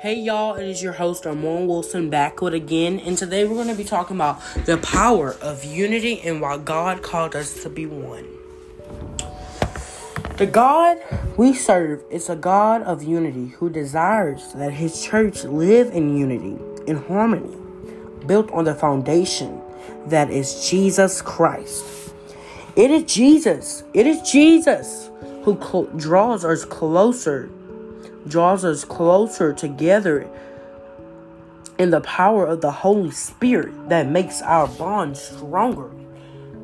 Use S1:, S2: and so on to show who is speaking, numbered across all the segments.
S1: Hey y'all, it is your host Armon Wilson back with again, and today we're going to be talking about the power of unity and why God called us to be one. The God we serve is a God of unity who desires that his church live in unity, in harmony, built on the foundation that is Jesus Christ. It is Jesus, it is Jesus who draws us closer draws us closer together in the power of the Holy Spirit that makes our bond stronger.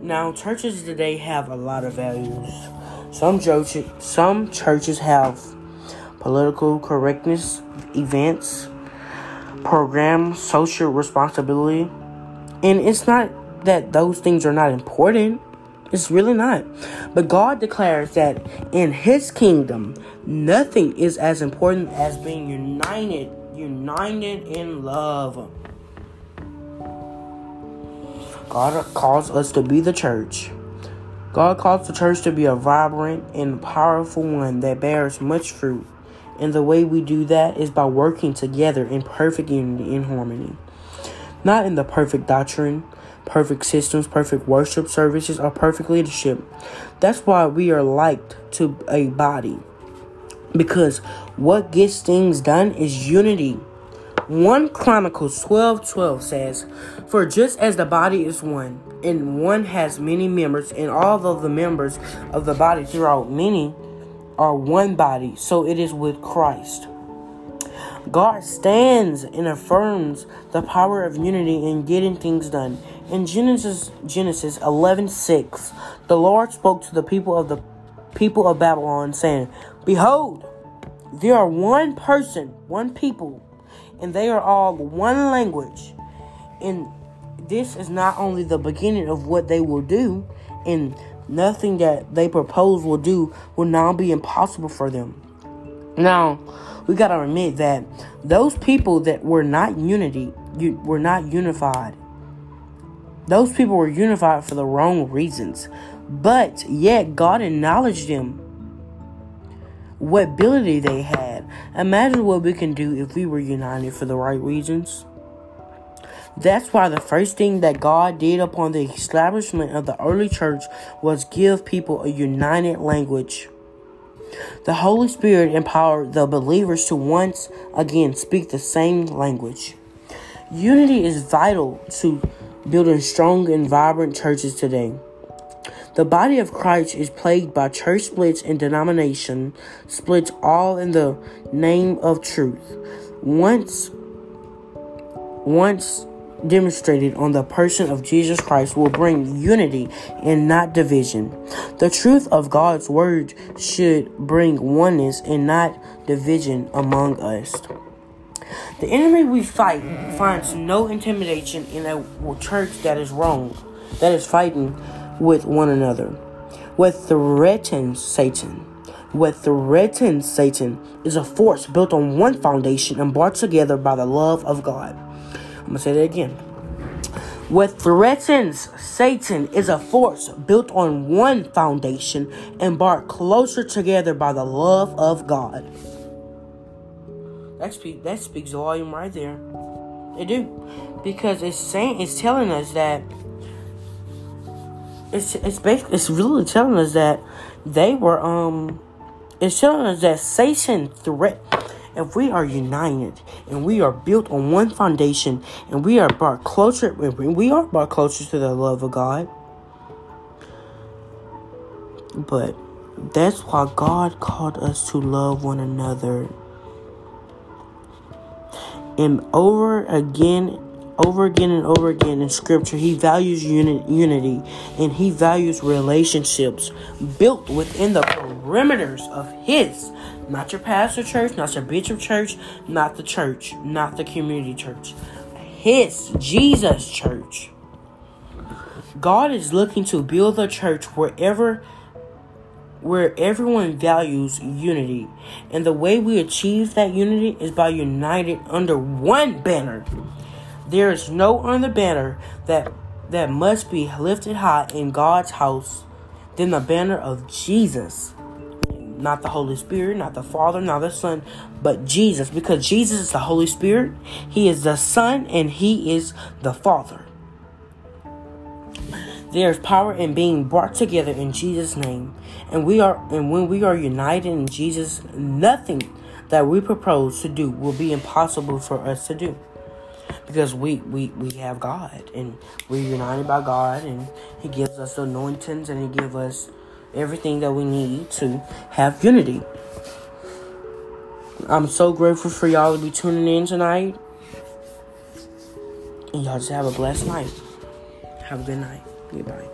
S1: Now, churches today have a lot of values. Some churches, some churches have political correctness events, programs, social responsibility, and it's not that those things are not important. It's really not. But God declares that in His kingdom, nothing is as important as being united, united in love. God calls us to be the church. God calls the church to be a vibrant and powerful one that bears much fruit. And the way we do that is by working together in perfect unity and harmony. Not in the perfect doctrine, perfect systems, perfect worship services, or perfect leadership. That's why we are liked to a body. Because what gets things done is unity. 1 Chronicles 12 12 says, For just as the body is one, and one has many members, and all of the members of the body throughout many are one body, so it is with Christ. God stands and affirms the power of unity in getting things done. In Genesis Genesis 11:6, the Lord spoke to the people of the people of Babylon saying, "Behold, there are one person, one people, and they are all one language. And this is not only the beginning of what they will do, and nothing that they propose will do will now be impossible for them. Now, we gotta admit that those people that were not unity, you, were not unified. Those people were unified for the wrong reasons, but yet God acknowledged them what ability they had. Imagine what we can do if we were united for the right reasons. That's why the first thing that God did upon the establishment of the early church was give people a united language. The Holy Spirit empowered the believers to once again speak the same language. Unity is vital to building strong and vibrant churches today. The body of Christ is plagued by church splits and denomination splits, all in the name of truth. Once, once demonstrated on the person of Jesus Christ will bring unity and not division. The truth of God's word should bring oneness and not division among us. The enemy we fight finds no intimidation in a church that is wrong, that is fighting with one another. What threatens Satan? What threatens Satan is a force built on one foundation and brought together by the love of God. I'm to say that again. What threatens Satan is a force built on one foundation and brought closer together by the love of God. That, speak, that speaks volume right there. It do. Because it's saying it's telling us that it's it's basically it's really telling us that they were um it's telling us that Satan threat if we are united and we are built on one foundation and we are brought closer we are brought closer to the love of God. But that's why God called us to love one another. And over again over again and over again in scripture he values uni- unity and he values relationships built within the perimeters of his. Not your pastor church not your bishop church not the church not the community church. His jesus church. God is looking to build a church wherever where everyone values unity. And the way we achieve that unity is by united under one banner there is no other banner that that must be lifted high in God's house than the banner of Jesus. not the Holy Spirit, not the Father, not the Son, but Jesus. Because Jesus is the Holy Spirit, He is the Son, and He is the Father. There's power in being brought together in Jesus' name. And we are and when we are united in Jesus, nothing that we propose to do will be impossible for us to do. Because we, we, we have God and we're united by God and He gives us anointings and He gives us everything that we need to have unity. I'm so grateful for y'all to be tuning in tonight. And y'all just have a blessed night. Have a good night. Goodbye.